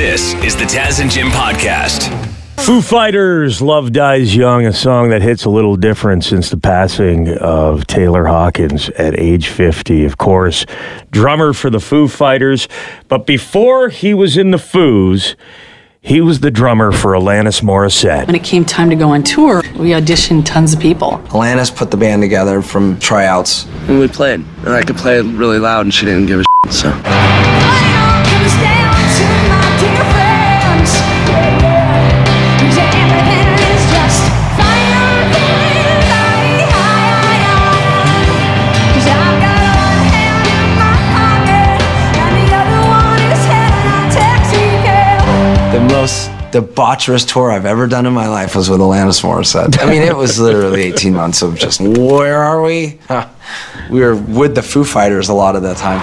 This is the Taz and Jim podcast. Foo Fighters, Love Dies Young, a song that hits a little different since the passing of Taylor Hawkins at age 50. Of course, drummer for the Foo Fighters. But before he was in the Foos, he was the drummer for Alanis Morissette. When it came time to go on tour, we auditioned tons of people. Alanis put the band together from tryouts. And we played, and I could play really loud, and she didn't give a shit, so. Debaucherous tour I've ever done in my life was with Alanis Morissette. I mean, it was literally 18 months of just, where are we? Huh. We were with the Foo Fighters a lot of that time.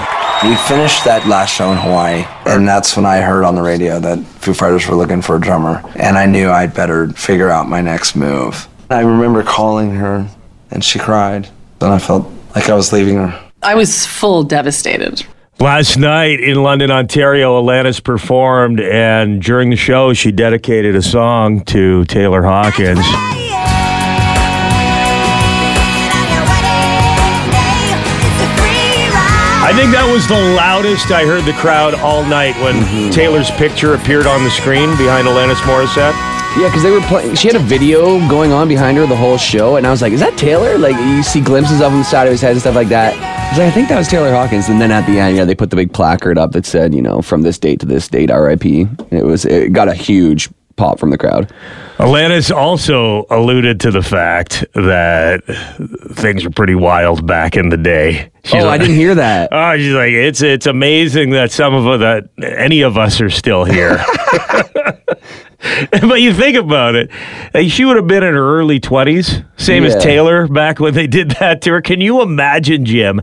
We finished that last show in Hawaii, and that's when I heard on the radio that Foo Fighters were looking for a drummer, and I knew I'd better figure out my next move. I remember calling her, and she cried. Then I felt like I was leaving her. I was full devastated. Last night in London, Ontario, Alanis performed, and during the show, she dedicated a song to Taylor Hawkins. I think that was the loudest I heard the crowd all night when mm-hmm. Taylor's picture appeared on the screen behind Alanis Morissette. Yeah, because they were playing. She had a video going on behind her the whole show, and I was like, "Is that Taylor?" Like you see glimpses of him on the side of his head and stuff like that. I was like, "I think that was Taylor Hawkins." And then at the end, yeah, they put the big placard up that said, you know, from this date to this date, R.I.P. It was it got a huge pop from the crowd. Alanis also alluded to the fact that things were pretty wild back in the day. She's oh, I didn't hear that. Oh, she's like, it's it's amazing that some of us, that any of us are still here. but you think about it, like, she would have been in her early twenties, same as Taylor back when they did that to her. Can you imagine, Jim?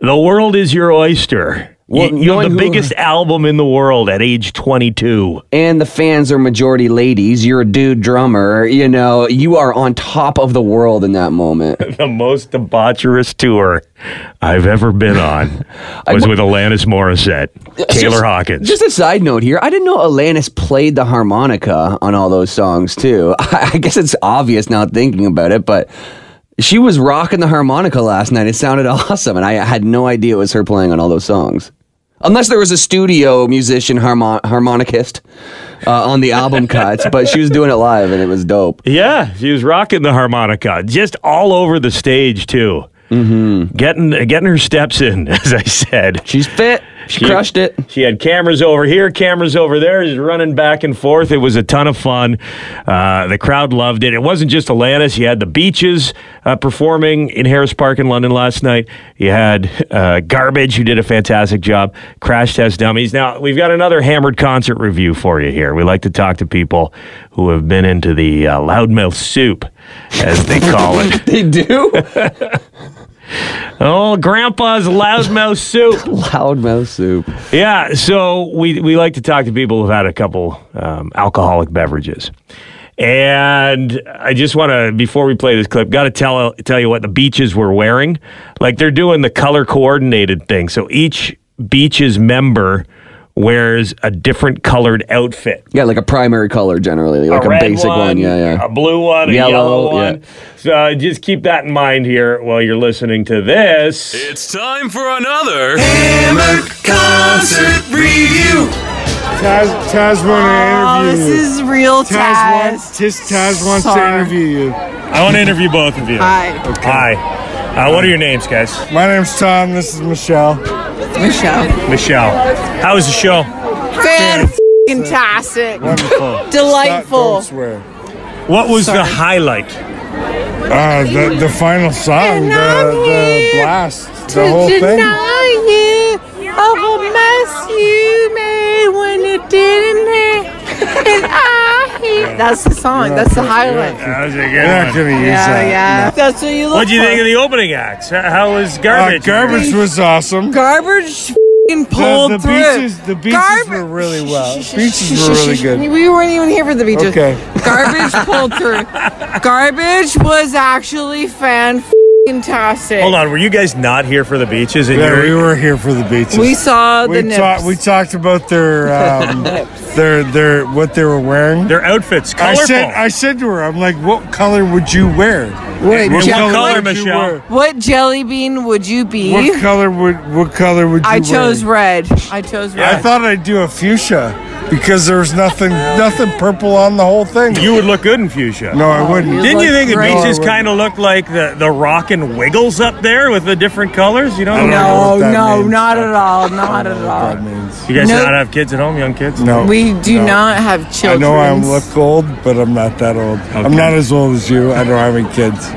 The world is your oyster. Well, you, you have the who- biggest album in the world at age 22. and the fans are majority ladies. You're a dude drummer. You know, you are on top of the world in that moment. The most debaucherous tour I've ever been on was with Alanis Morissette, Taylor Just- Hawkins. Just a side note here. I didn't know Alanis played the harmonica on all those songs too. I guess it's obvious now thinking about it, but she was rocking the harmonica last night. It sounded awesome, and I had no idea it was her playing on all those songs. Unless there was a studio musician harmon- harmonicist uh, on the album cuts, but she was doing it live, and it was dope. Yeah, she was rocking the harmonica just all over the stage too. Mm-hmm. Getting getting her steps in, as I said. She's fit. She She- crushed it. She had cameras over here, cameras over there, just running back and forth. It was a ton of fun. Uh, the crowd loved it. It wasn't just Alanis. You had the Beaches uh, performing in Harris Park in London last night. You had uh, Garbage, who did a fantastic job. Crash Test Dummies. Now, we've got another hammered concert review for you here. We like to talk to people who have been into the uh, loudmouth soup, as they call it. They do. oh, Grandpa's loudmouth soup. Loudmouth soup. Yeah, so we we like to talk to people who've had a couple um, alcoholic beverages, and I just want to before we play this clip, got to tell tell you what the beaches were wearing. Like they're doing the color coordinated thing, so each beaches member wears a different colored outfit. Yeah, like a primary color generally, like a, red basic one. Yeah, yeah. A blue one, a Yellow, yellow, yeah. one. So uh, just keep that in mind here while you're listening to this. It's time for another Hammered Concert Review. Taz, Taz want Oh, to interview this you. is real Taz, Taz. wants, Tis- Taz wants to interview you. I want to interview both of you. Hi, Hi. Uh, what are your names, guys? My name's Tom. This is Michelle. Michelle. Michelle. How was the show? Fantastic. Wonderful. Delightful. Stop, don't swear. What was the highlight? Uh, the, the final song, the, the blast, the to whole thing. deny you of a mess you made when you didn't have. And I hate. That's the song. That's the highlight. That was a good You're not going Yeah, that. yeah. That's what you look What'd you for. think of the opening acts? How- How was Uh, garbage? garbage was awesome. Garbage f***ing pulled the through. beaches- the beaches Garb- were really well. Shh, shh, Beaches were really good. We weren't even here for the beaches. Okay. Garbage pulled through. Garbage was actually fan fantastic. Hold on, were you guys not here for the beaches? Yeah, you're- we were here for the beaches. We saw the we, nips. talked- we talked about their um, their their what they were wearing. Their outfits, I said I said to her, I'm like, what color would you wear? What, What jelly- color, would you Michelle? wear? what jelly bean would you be? What color would what color would you I wear? chose red. I chose red. I thought I'd do a fuchsia because there's nothing nothing purple on the whole thing. You would look good in fuchsia. no, I wouldn't. you Didn't you think the great. beaches No, kind of looked like the, the rock and wiggles up there with the different colors? You know? don't know no, no, not at all. Not at all. That means. You guys No. do not have kids at home, young kids? No, We do no. not have children. I children. know I look old, but I'm not that old. I'm not as old as you. I don't have any kids.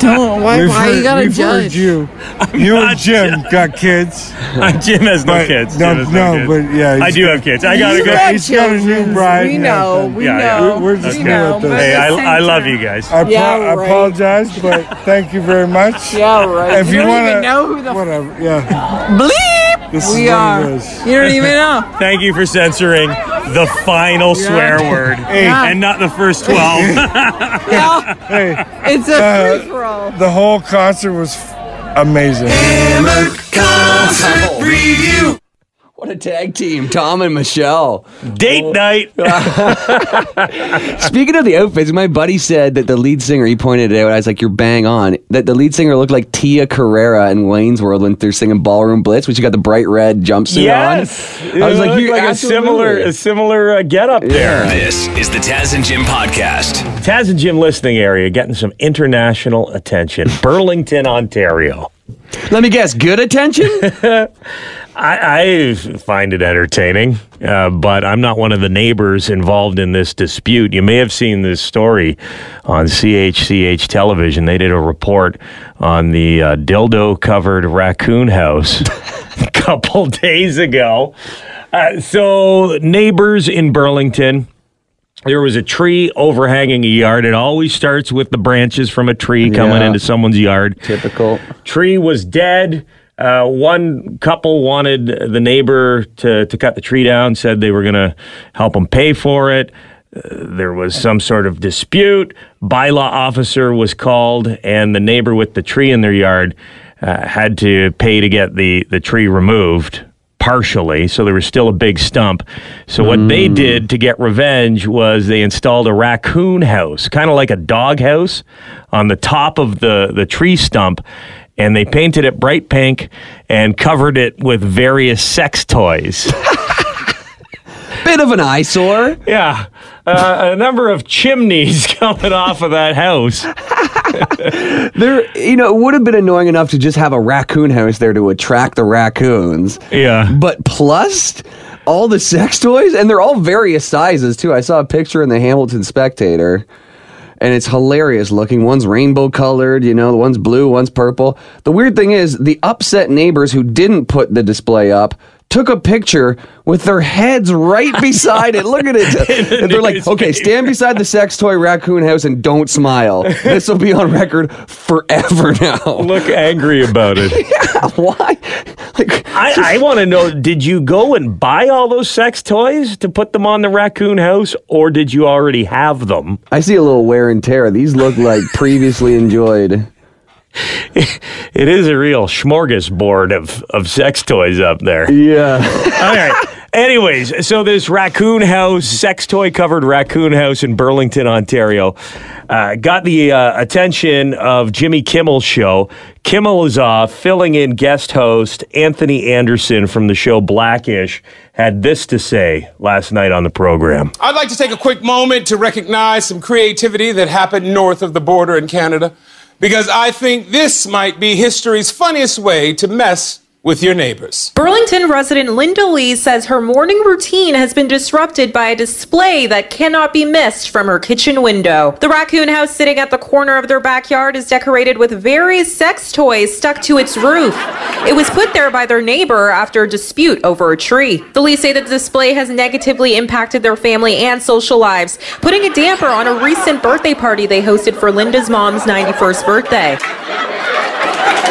Don't. Why, We've why you gotta we've heard judge? you. You and not Jim got kids. Jim has no But- kids. no, Jim has no, kids. but yeah, I do got- have kids. I got a You good. got he's got a new bride We know. everything. We Yeah, yeah. know. We're- we're just we new know. this. Hey, I, I love you guys. I, pro- Yeah, I right. apologize, but thank you very much. Yeah, right. If you, you, wanna, know who the whatever, yeah. bleep This we what are. it is. You don't even know. Thank you for censoring the final swear word Yeah. and not the first 12. Yeah, Hey, it's a Uh, free for all. the whole concert was f- amazing. What a tag team, Tom and Michelle. Date night. Speaking of the outfits, my buddy said that the lead singer, he pointed it out, I was like, you're bang on, that the lead singer looked like Tia Carrere in Wayne's World when they're singing Ballroom Blitz, when she got the bright red jumpsuit yes. on. I was It like, you're like a similar, a similar uh, get up there. This is the Taz and Jim podcast. Taz and Jim listening area getting some international attention. Burlington, Ontario. Let me guess, good attention? I, I find it entertaining, uh, but I'm not one of the neighbors involved in this dispute. You may have seen this story on CHCH television. They did a report on the uh, dildo covered raccoon house a couple days ago. Uh, so, neighbors in Burlington. There was a tree overhanging a yard. It always starts with the branches from a tree coming Yeah. into someone's yard. Typical. Tree was dead. Uh, one couple wanted the neighbor to, to cut the tree down, said they were going to help them pay for it. Uh, there was some sort of dispute. Bylaw officer was called, and the neighbor with the tree in their yard uh, had to pay to get the, the tree removed partially, so there was still a big stump. So what they did to get revenge was they installed a raccoon house, kind of like a dog house, on the top of the the tree stump, and they painted it bright pink and covered it with various sex toys. Bit of an eyesore. yeah, uh, a number of chimneys coming off of that house. There, you know, it would have been annoying enough to just have a raccoon house there to attract the raccoons. Yeah. But plus all the sex toys, and they're all various sizes too. I saw a picture in the Hamilton Spectator, and it's hilarious looking. One's rainbow colored, you know, one's blue, one's purple. The weird thing is, the upset neighbors who didn't put the display up took a picture with their heads right beside it. Look at it. and they're like, okay, stand beside the sex toy raccoon house and don't smile. This will be on record forever now. Look angry about it. yeah, Why? Like, I, I want to know did you go and buy all those sex toys to put them on the raccoon house, or did you already have them? I see a little wear and tear. These look like previously enjoyed. It is a real smorgasbord of, of sex toys up there. Yeah. All right. Anyways, so this raccoon house, sex toy covered raccoon house in Burlington, Ontario, uh, got the uh, attention of Jimmy Kimmel's show. Kimmel is uh, filling in guest host Anthony Anderson from the show Blackish had this to say last night on the program. I'd like to take a quick moment to recognize some creativity that happened north of the border in Canada, because I think this might be history's funniest way to mess with your neighbors. Burlington resident Linda Lee says her morning routine has been disrupted by a display that cannot be missed from her kitchen window. The raccoon house sitting at the corner of their backyard is decorated with various sex toys stuck to its roof. It was put there by their neighbor after a dispute over a tree. The Lees say that the display has negatively impacted their family and social lives, putting a damper on a recent birthday party they hosted for Linda's mom's 91st birthday.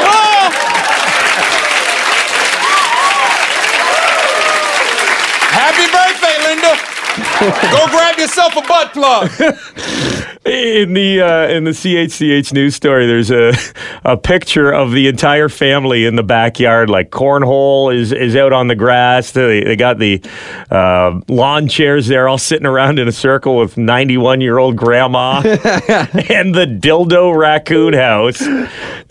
Oh, Happy birthday, Linda! Go grab yourself a butt plug. In the uh, in the CHCH news story, there's a a picture of the entire family in the backyard. Like cornhole is is out on the grass. They, they got the uh, lawn chairs there, all sitting around in a circle with 91 year old grandma, and the dildo raccoon house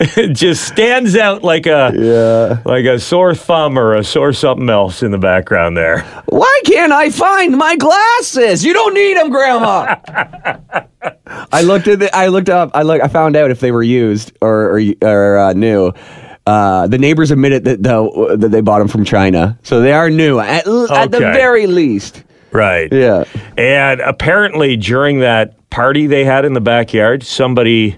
It just stands out like a Yeah. like a sore thumb or a sore something else in the background there. Why can't I find my glasses? You don't need them, Grandma. I looked at the, I looked up. I look. I found out if they were used or or, or uh, new. Uh, the neighbors admitted that the, that they bought them from China, so they are new at, l- at the very least. Right. Yeah. And apparently, during that party they had in the backyard, somebody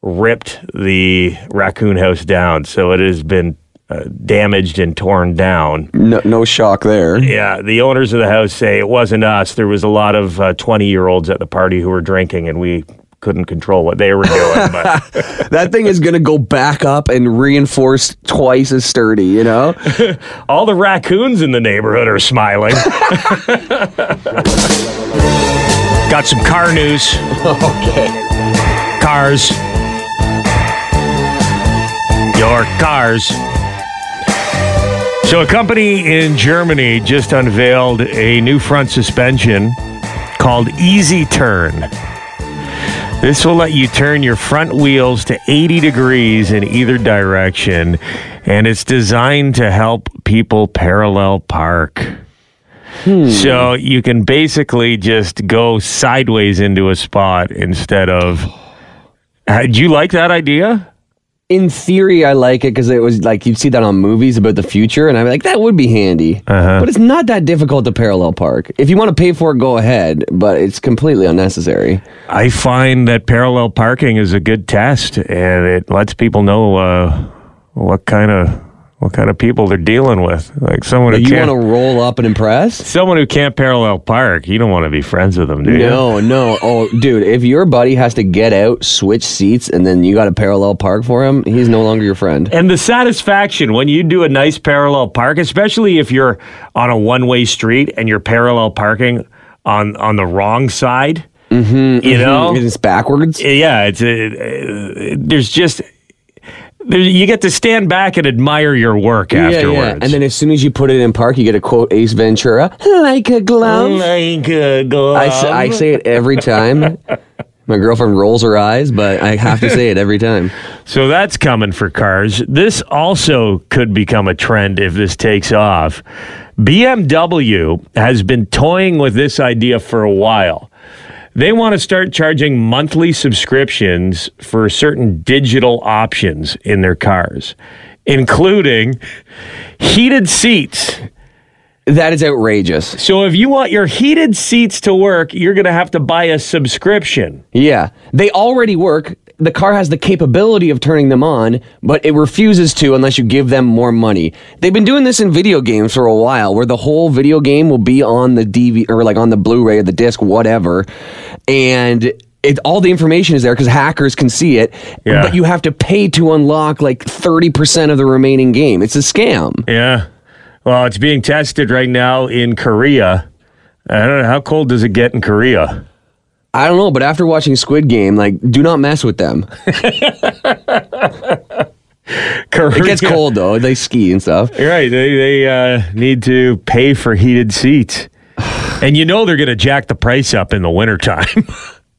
ripped the raccoon house down. So it has been uh, damaged and torn down. No, no shock there. Yeah, the owners of the house say it wasn't us. There was a lot of 20 year olds at the party who were drinking, and we couldn't control what they were doing. But That thing is gonna go back up and reinforce twice as sturdy. You know. all the raccoons in the neighborhood are smiling. Got some car news. okay. Cars. Your cars. So, a company in Germany just unveiled a new front suspension called Easy Turn. This will let you turn your front wheels to 80 degrees in either direction, and it's designed to help people parallel park. So you can basically just go sideways into a spot instead of. Uh, Do you like that idea? In theory, I like it because it was like you'd see that on movies about the future, and I'm like, that would be handy. Uh-huh. But it's not that difficult to parallel park. If you want to pay for it, go ahead, but it's completely unnecessary. I find that parallel parking is a good test, and it lets people know uh, what kind of what kind of people they're dealing with. Like someone who you can't, want to roll up and impress? someone who can't parallel park. You don't want to be friends with them, do you? No, no. Oh, dude, if your buddy has to get out, switch seats, and then you got to parallel park for him, he's no longer your friend. And the satisfaction when you do a nice parallel park, especially if you're on a one-way street and you're parallel parking on on the wrong side, Mm-hmm, you know, it's backwards. yeah, it's uh, there's just you get to stand back and admire your work afterwards. And then as soon as you put it in park, you get to quote Ace Ventura, like a glove. like a glove. I, s- I say it every time. My girlfriend rolls her eyes, but I have to say it every time. So that's coming for cars. This also could become a trend if this takes off. BMW has been toying with this idea for a while. They want to start charging monthly subscriptions for certain digital options in their cars, including heated seats. That is outrageous. So if you want your heated seats to work, you're going to have to buy a subscription. Yeah, they already work. The car has the capability of turning them on, but it refuses to unless you give them more money. They've been doing this in video games for a while, where the whole video game will be on the DV or like on the Blu-ray or the disc, whatever, and. It, all the information is there because hackers can see it, Yeah. but you have to pay to unlock like 30% of the remaining game. It's a scam. Yeah. Well, it's being tested right now in Korea. I don't know. How cold does it get in Korea? I don't know, but after watching Squid Game, like, do not mess with them. Korea. It gets cold though. They ski and stuff. You're right. They, they uh, need to pay for heated seats. And you know they're going to jack the price up in the wintertime.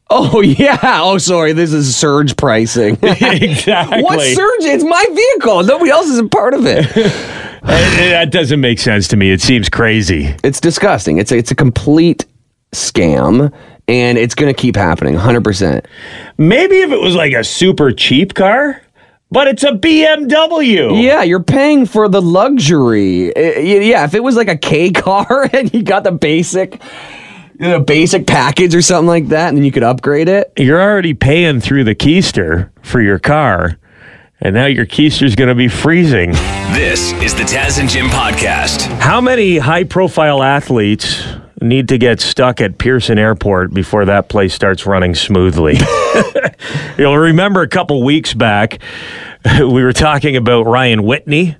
Oh yeah. Oh sorry. This is surge pricing. exactly. what surge? It's my vehicle. Nobody else is a part of it. And that doesn't make sense to me. It seems crazy. it's disgusting. It's a, it's a complete scam, and it's going to keep happening. Hundred percent. Maybe if it was like a super cheap car, but it's a BMW. Yeah, you're paying for the luxury. Uh, Yeah, if it was like a K car and you got the basic. The basic package or something like that, and then you could upgrade it. You're already paying through the keister for your car, and now your keister's going to be freezing. This is the Taz and Jim podcast. How many high profile athletes need to get stuck at Pearson Airport before that place starts running smoothly? You'll remember a couple weeks back, we were talking about Ryan Whitney,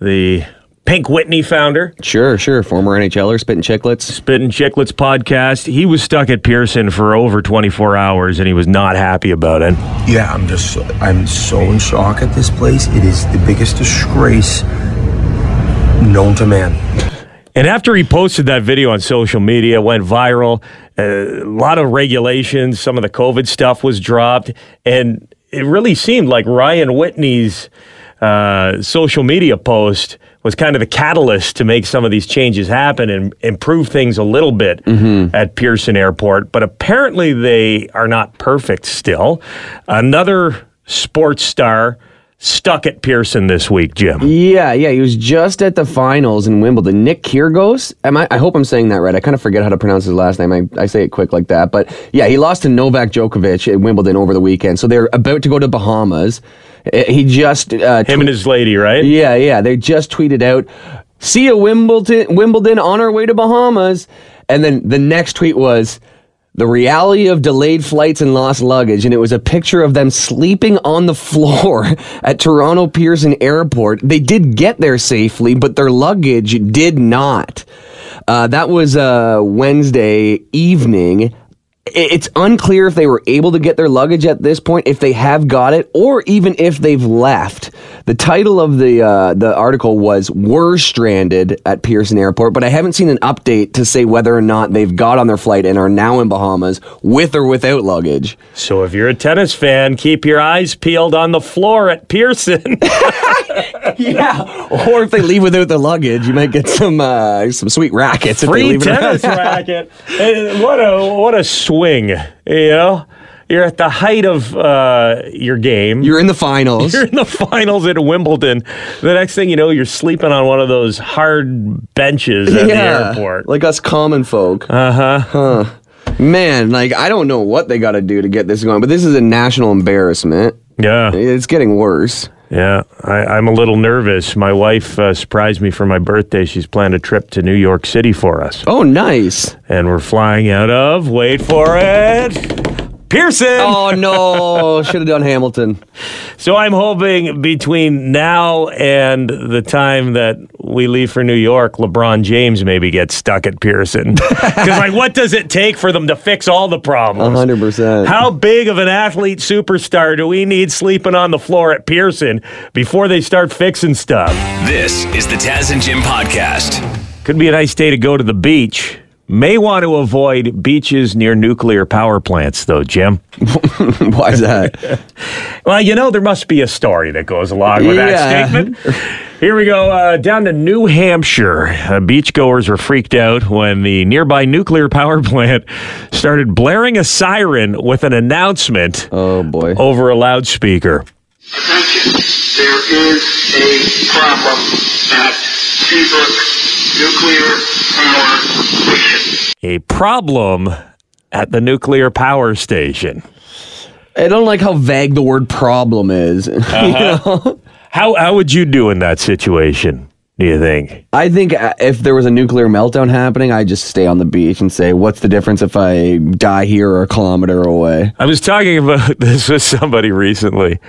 the Pink Whitney founder. Sure, sure. Former NHLer, Spitting Chicklets. Spitting Chicklets podcast. He was stuck at Pearson for over 24 hours and he was not happy about it. Yeah, I'm just, I'm so in shock at this place. It is the biggest disgrace known to man. And after he posted that video on social media, went viral. Uh, a lot of regulations, some of the COVID stuff was dropped, and it really seemed like Ryan Whitney's uh, social media post was kind of the catalyst to make some of these changes happen and improve things a little bit at Pearson Airport. But apparently, they are not perfect still. Another sports star stuck at Pearson this week, Jim. Yeah, yeah. He was just at the finals in Wimbledon. Nick Kyrgios. Am I? I hope I'm saying that right. I kind of forget how to pronounce his last name. I, I say it quick like that. But yeah, he lost to Novak Djokovic at Wimbledon over the weekend. So they're about to go to Bahamas. Uh, He just uh, Him and his lady, right? Yeah, yeah. They just tweeted out, "See you Wimbledon, Wimbledon on our way to Bahamas." And then the next tweet was the reality of delayed flights and lost luggage, and it was a picture of them sleeping on the floor at Toronto Pearson Airport. They did get there safely, but their luggage did not. Uh, that was uh, Wednesday evening. It's unclear if they were able to get their luggage at this point, if they have got it, or even if they've left. The title of the uh, the article was "Were stranded at Pearson Airport," but I haven't seen an update to say whether or not they've got on their flight and are now in Bahamas with or without luggage. So if you're a tennis fan, keep your eyes peeled on the floor at Pearson. yeah, or if they leave without the luggage, you might get some uh, some sweet rackets. if they Free leave tennis racket. What a what a swing, you know? You're at the height of uh, your game. You're in the finals. You're in the finals at Wimbledon. The next thing you know, you're sleeping on one of those hard benches at the airport. like us common folk. Uh huh. Huh. Man, like I don't know what they got to do to get this going, but this is a national embarrassment. Yeah. It's getting worse. Yeah, I, I'm a little nervous. My wife uh, surprised me for my birthday. She's planned a trip to New York City for us. Oh, nice. And we're flying out of, wait for it, Pearson. Oh no, should have done Hamilton. So I'm hoping between now and the time that we leave for New York, LeBron James maybe gets stuck at Pearson. Because, like, what does it take for them to fix all the problems? hundred percent. How big of an athlete superstar do we need sleeping on the floor at Pearson before they start fixing stuff? This is the Taz and Jim podcast. Could be a nice day to go to the beach. May want to avoid beaches near nuclear power plants, though, Jim. Why is that? Well, you know, there must be a story that goes along with Yeah. that statement. Here we go. Uh, down to New Hampshire. Uh, beachgoers were freaked out when the nearby nuclear power plant started blaring a siren with an announcement oh, boy. over a loudspeaker. Attention, there is a problem at Seabrook Nuclear Power Station. A problem at the nuclear power station. I don't like how vague the word problem is. Uh-huh. know? How, how would you do in that situation, do you think? I think uh, if there was a nuclear meltdown happening, I'd just stay on the beach and say, "What's the difference if I die here or a kilometer away?" I was talking about this with somebody recently,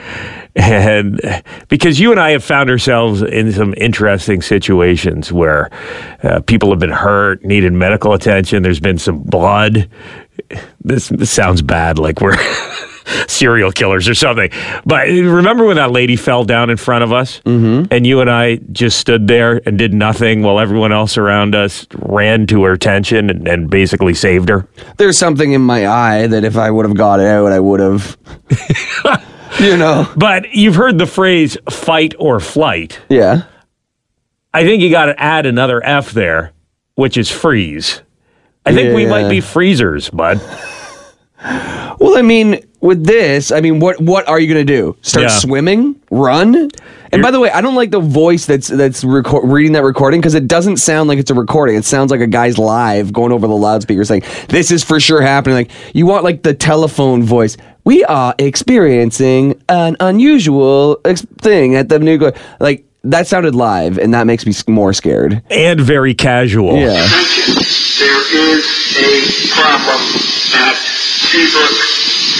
and because you and I have found ourselves in some interesting situations where uh, people have been hurt, needed medical attention. There's been some blood. This, this sounds bad, like we're serial killers or something. But remember when that lady fell down in front of us, mm-hmm. and you and I just stood there and did nothing while everyone else around us ran to her attention and, and basically saved her. There's something in my eye that if I would have got it out, I would have. you know. But you've heard the phrase fight or flight. Yeah. I think you got to add another F there, which is freeze. I think we might be freezers, bud. Well, I mean, with this, I mean, what what are you going to do? Start Yeah. swimming? Run? And by the way, I don't like the voice that's that's reco- reading that recording because it doesn't sound like it's a recording. It sounds like a guy's live going over the loudspeaker saying, "This is for sure happening." Like you want like the telephone voice. We are experiencing an unusual ex- thing at the nuclear. Like that sounded live, and that makes me s- more scared. And very casual. Yeah. Attention, there is a problem at Seabrook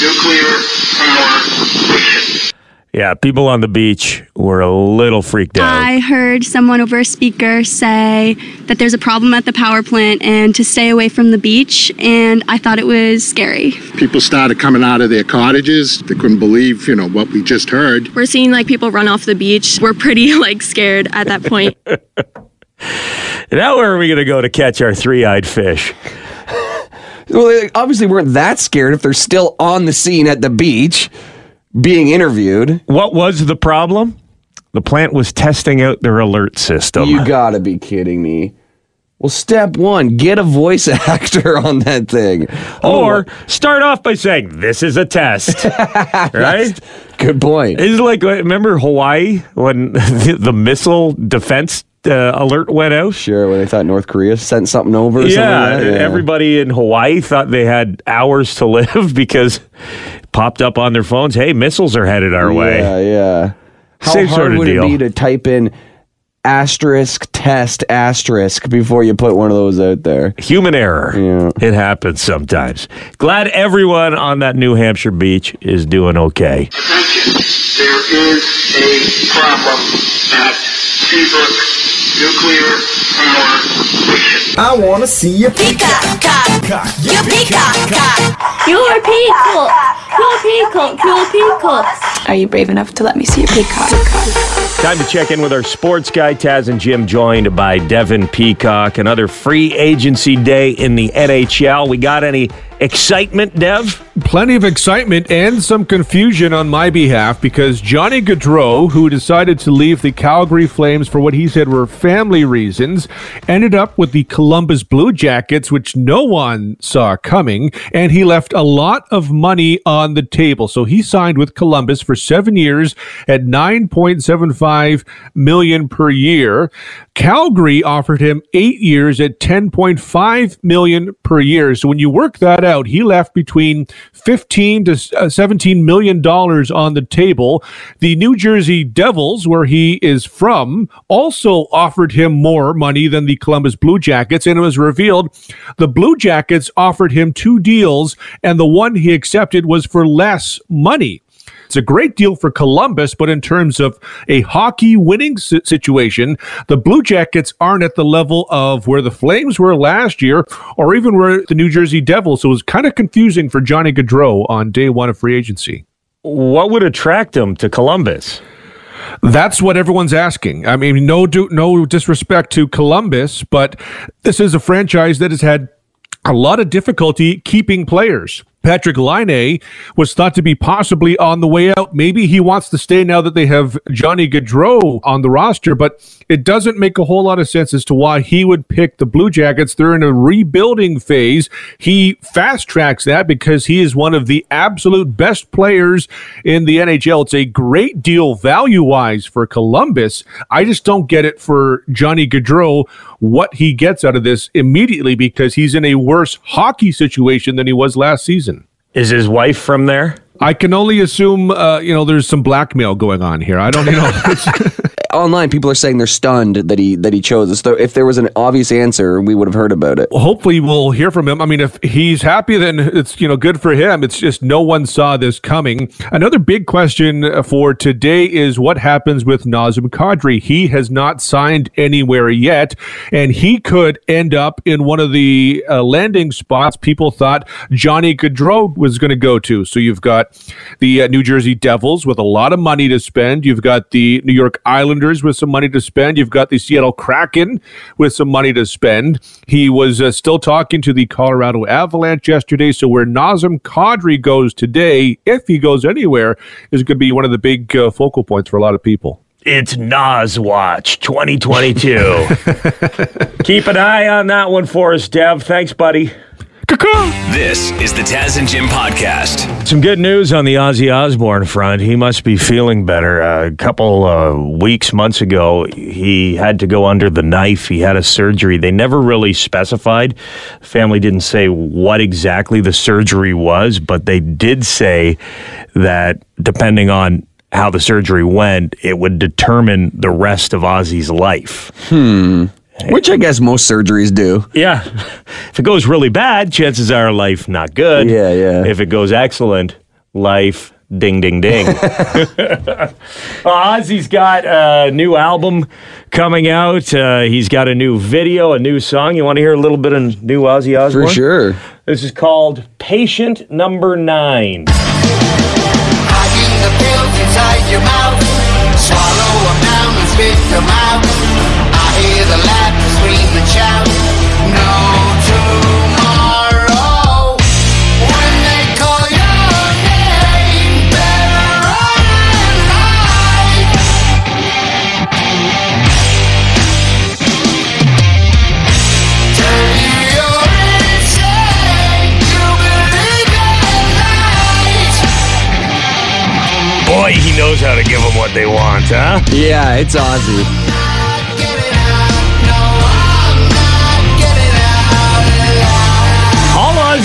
Nuclear Power Station. Yeah, people on the beach were a little freaked out. I heard someone over a speaker say that there's a problem at the power plant and to stay away from the beach, and I thought it was scary. People started coming out of their cottages. They couldn't believe, you know, what we just heard. We're seeing like people run off the beach. We're pretty like scared at that point. now where are we going to go to catch our three-eyed fish? Well, they obviously weren't that scared if they're still on the scene at the beach being interviewed. What was the problem? The plant was testing out their alert system. You gotta be kidding me. Well, step one, get a voice actor on that thing. Oh, or start off by saying, This is a test. right? Good point. It's like, uh, remember Hawaii when the, the missile defense uh, alert went out? Sure, when they thought North Korea sent something over. Or Yeah, something like that? everybody in Hawaii thought they had hours to live because it popped up on their phones. Hey, missiles are headed our way. Yeah, yeah. How Same hard sort of would deal. it be to type in asterisk test asterisk before you put one of those out there? Human error. Yeah. It happens sometimes. Glad everyone on that New Hampshire beach is doing okay. Attention. There is a problem at Seabrook Nuclear Power Station. I wanna see you peacock, cock, cock, you peacock, cock. You're peacock. You're peacock. You're peacock. Are you brave enough to let me see your peacock? Time to check in with our sports guy, Taz and Jim, joined by Devin Peacock. Another free agency day in the NHL. We got any excitement, Dev? Plenty of excitement and some confusion on my behalf because Johnny Gaudreau, who decided to leave the Calgary Flames for what he said were family reasons, ended up with the Columbus Blue Jackets, which no one saw coming, and he left a lot of money on the table. So he signed with Columbus for seven years at 9.75 million per year. Calgary offered him eight years at 10.5 million per year. So when you work that out, he left between 15 to uh, 17 million dollars on the table. The New Jersey Devils, where he is from, also offered him more money than the Columbus Blue Jackets, and it was revealed the Blue Jackets offered him two deals, and the one he accepted was for less money. It's a great deal for Columbus, but in terms of a hockey winning situation, the Blue Jackets aren't at the level of where the Flames were last year or even where the New Jersey Devils. So it was kind of confusing for Johnny Gaudreau on day one of free agency. What would attract him to Columbus? That's what everyone's asking. I mean, no, do, no disrespect to Columbus, but this is a franchise that has had a lot of difficulty keeping players. Patrik Laine was thought to be possibly on the way out. Maybe he wants to stay now that they have Johnny Gaudreau on the roster, but it doesn't make a whole lot of sense as to why he would pick the Blue Jackets. They're in a rebuilding phase. He fast tracks that because he is one of the absolute best players in the NHL. It's a great deal value wise for Columbus. I just don't get it for Johnny Gaudreau what he gets out of this immediately because he's in a worse hockey situation than he was last season. Is his wife from there? I can only assume, uh, you know, there's some blackmail going on here. I don't, you know. Online, people are saying they're stunned that he that he chose this. So if there was an obvious answer, we would have heard about it. hopefully we'll hear from him. I mean, if he's happy, then it's you know good for him. It's just no one saw this coming. Another big question for today is what happens with Nazem Kadri. He has not signed anywhere yet, and he could end up in one of the uh, landing spots people thought Johnny Gaudreau was going to go to. So you've got the uh, New Jersey Devils with a lot of money to spend. You've got the New York Islanders with some money to spend. You've got the Seattle Kraken with some money to spend. He was uh, still talking to the Colorado Avalanche yesterday. So where Nazem Kadri goes today, if he goes anywhere, is going to be one of the big uh, focal points for a lot of people. It's Nas Watch 2022. Keep an eye on that one for us, Dev. Thanks, buddy. This is the Taz and Jim podcast. Some good news on the Ozzy Osbourne front. He must be feeling better. a couple uh, weeks, months ago, he had to go under the knife. He had a surgery. They never really specified. Family didn't say what exactly the surgery was, but they did say that depending on how the surgery went, it would determine the rest of Ozzy's life. Hmm. Which I guess most surgeries do. Yeah. If it goes really bad, chances are life not good. Yeah, yeah. If it goes excellent, life Ding, ding, ding. uh, Ozzy's got a new album coming out. Uh, he's got a new video, a new song. You want to hear a little bit of new Ozzy Osbourne? For sure. This is called Patient Number Nine. Hiding the pills inside your mouth. Swallow them down and spit them out. Boy, he knows how to give them what they want, huh? Yeah, it's Ozzy.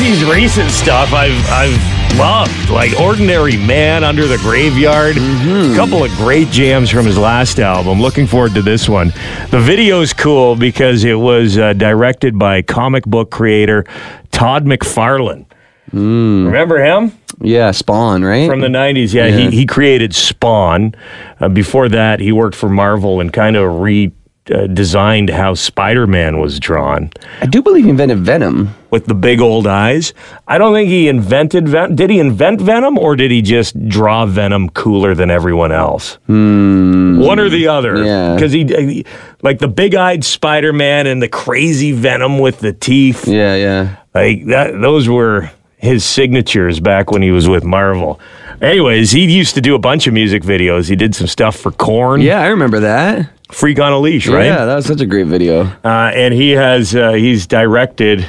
Ozzy's recent stuff I've I've loved, like Ordinary Man, Under the Graveyard. A couple of great jams from his last album. Looking forward to this one. The video's cool because it was uh, directed by comic book creator Todd McFarlane. Remember him? Yeah, Spawn, right? From the 90s. Yeah, Yeah. He, he created Spawn. Uh, before that, he worked for Marvel and kind of re uh, designed how Spider Man was drawn. I do believe he invented Venom. With the big old eyes. I don't think he invented Venom. Did he invent Venom or did he just draw Venom cooler than everyone else? One or the other. Hmm. Yeah. Because he, like the big eyed Spider Man and the crazy Venom with the teeth. Yeah, yeah. Like that, those were his signatures back when he was with Marvel. Anyways, he used to do a bunch of music videos. He did some stuff for Korn. Yeah, I remember that. Freak on a Leash, right? Yeah, that was such a great video. Uh, and he has uh, he's directed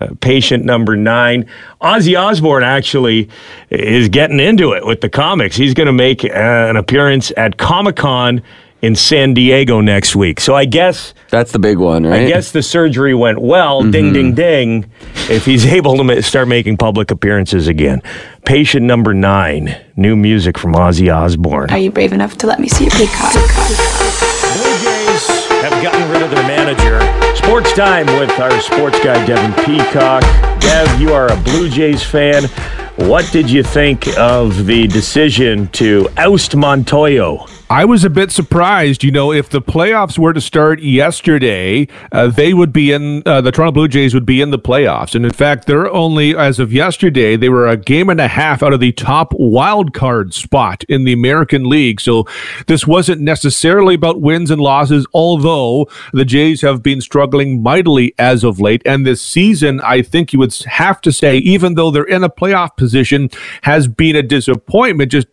uh, Patient Number Nine. Ozzy Osbourne actually is getting into it with the comics. He's going to make uh, an appearance at Comic Con in San Diego next week. So I guess That's the big one, right? I guess the surgery went well. Ding, ding, ding. If he's able to ma- start making public appearances again. Patient number nine, new music from Ozzy Osbourne. Are you brave enough to let me see your peacock? Have gotten rid of their manager. Sports time with our sports guy, Devin Peacock. Dev, you are a Blue Jays fan. What did you think of the decision to oust Montoyo? I was a bit surprised. You know, if the playoffs were to start yesterday, uh, they would be in, uh, the Toronto Blue Jays would be in the playoffs. And in fact, they're only, as of yesterday, they were a game and a half out of the top wild card spot in the American League. So this wasn't necessarily about wins and losses, although the Jays have been struggling mightily as of late. And this season, I think you would have to say, even though they're in a playoff position, has been a disappointment just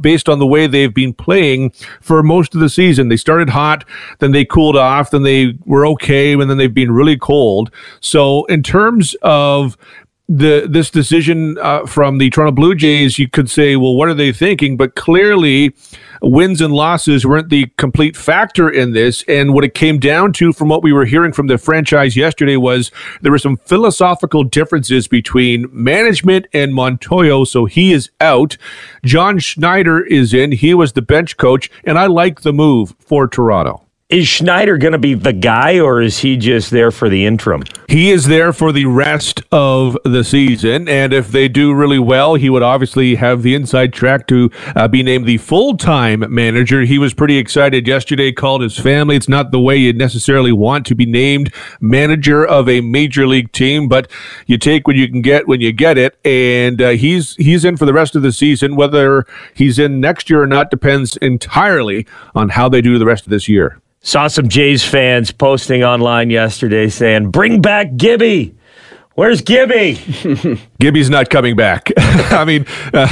based on the way they've been playing for most of the season. They started hot, then they cooled off, then they were okay, and then they've been really cold. So, in terms of the this decision uh, from the Toronto Blue Jays, you could say, well, what are they thinking? But clearly, wins and losses weren't the complete factor in this. And what it came down to, from what we were hearing from the franchise yesterday, was there were some philosophical differences between management and Montoyo. So he is out. John Schneider is in. He was the bench coach, and I like the move for Toronto. Is Schneider going to be the guy, or is he just there for the interim? He is there for the rest of the season, and if they do really well, he would obviously have the inside track to uh, be named the full-time manager. He was pretty excited yesterday. Called his family. It's not the way you necessarily want to be named manager of a major league team, but you take what you can get when you get it. And uh, he's he's in for the rest of the season. Whether he's in next year or not depends entirely on how they do the rest of this year. Saw some Jays fans posting online yesterday saying, "Bring back Gibby." Where's Gibby? Gibby's not coming back. I mean, uh,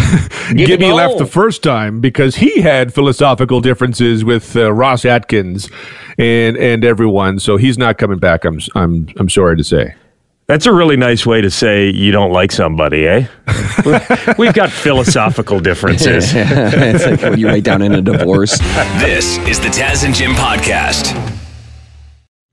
Gibby left the first time because he had philosophical differences with uh, Ross Atkins and and everyone, so he's not coming back. I'm I'm I'm sorry to say. That's a really nice way to say you don't like somebody, eh? We've got philosophical differences. it's like when you write down in a divorce. This is the Taz and Jim podcast.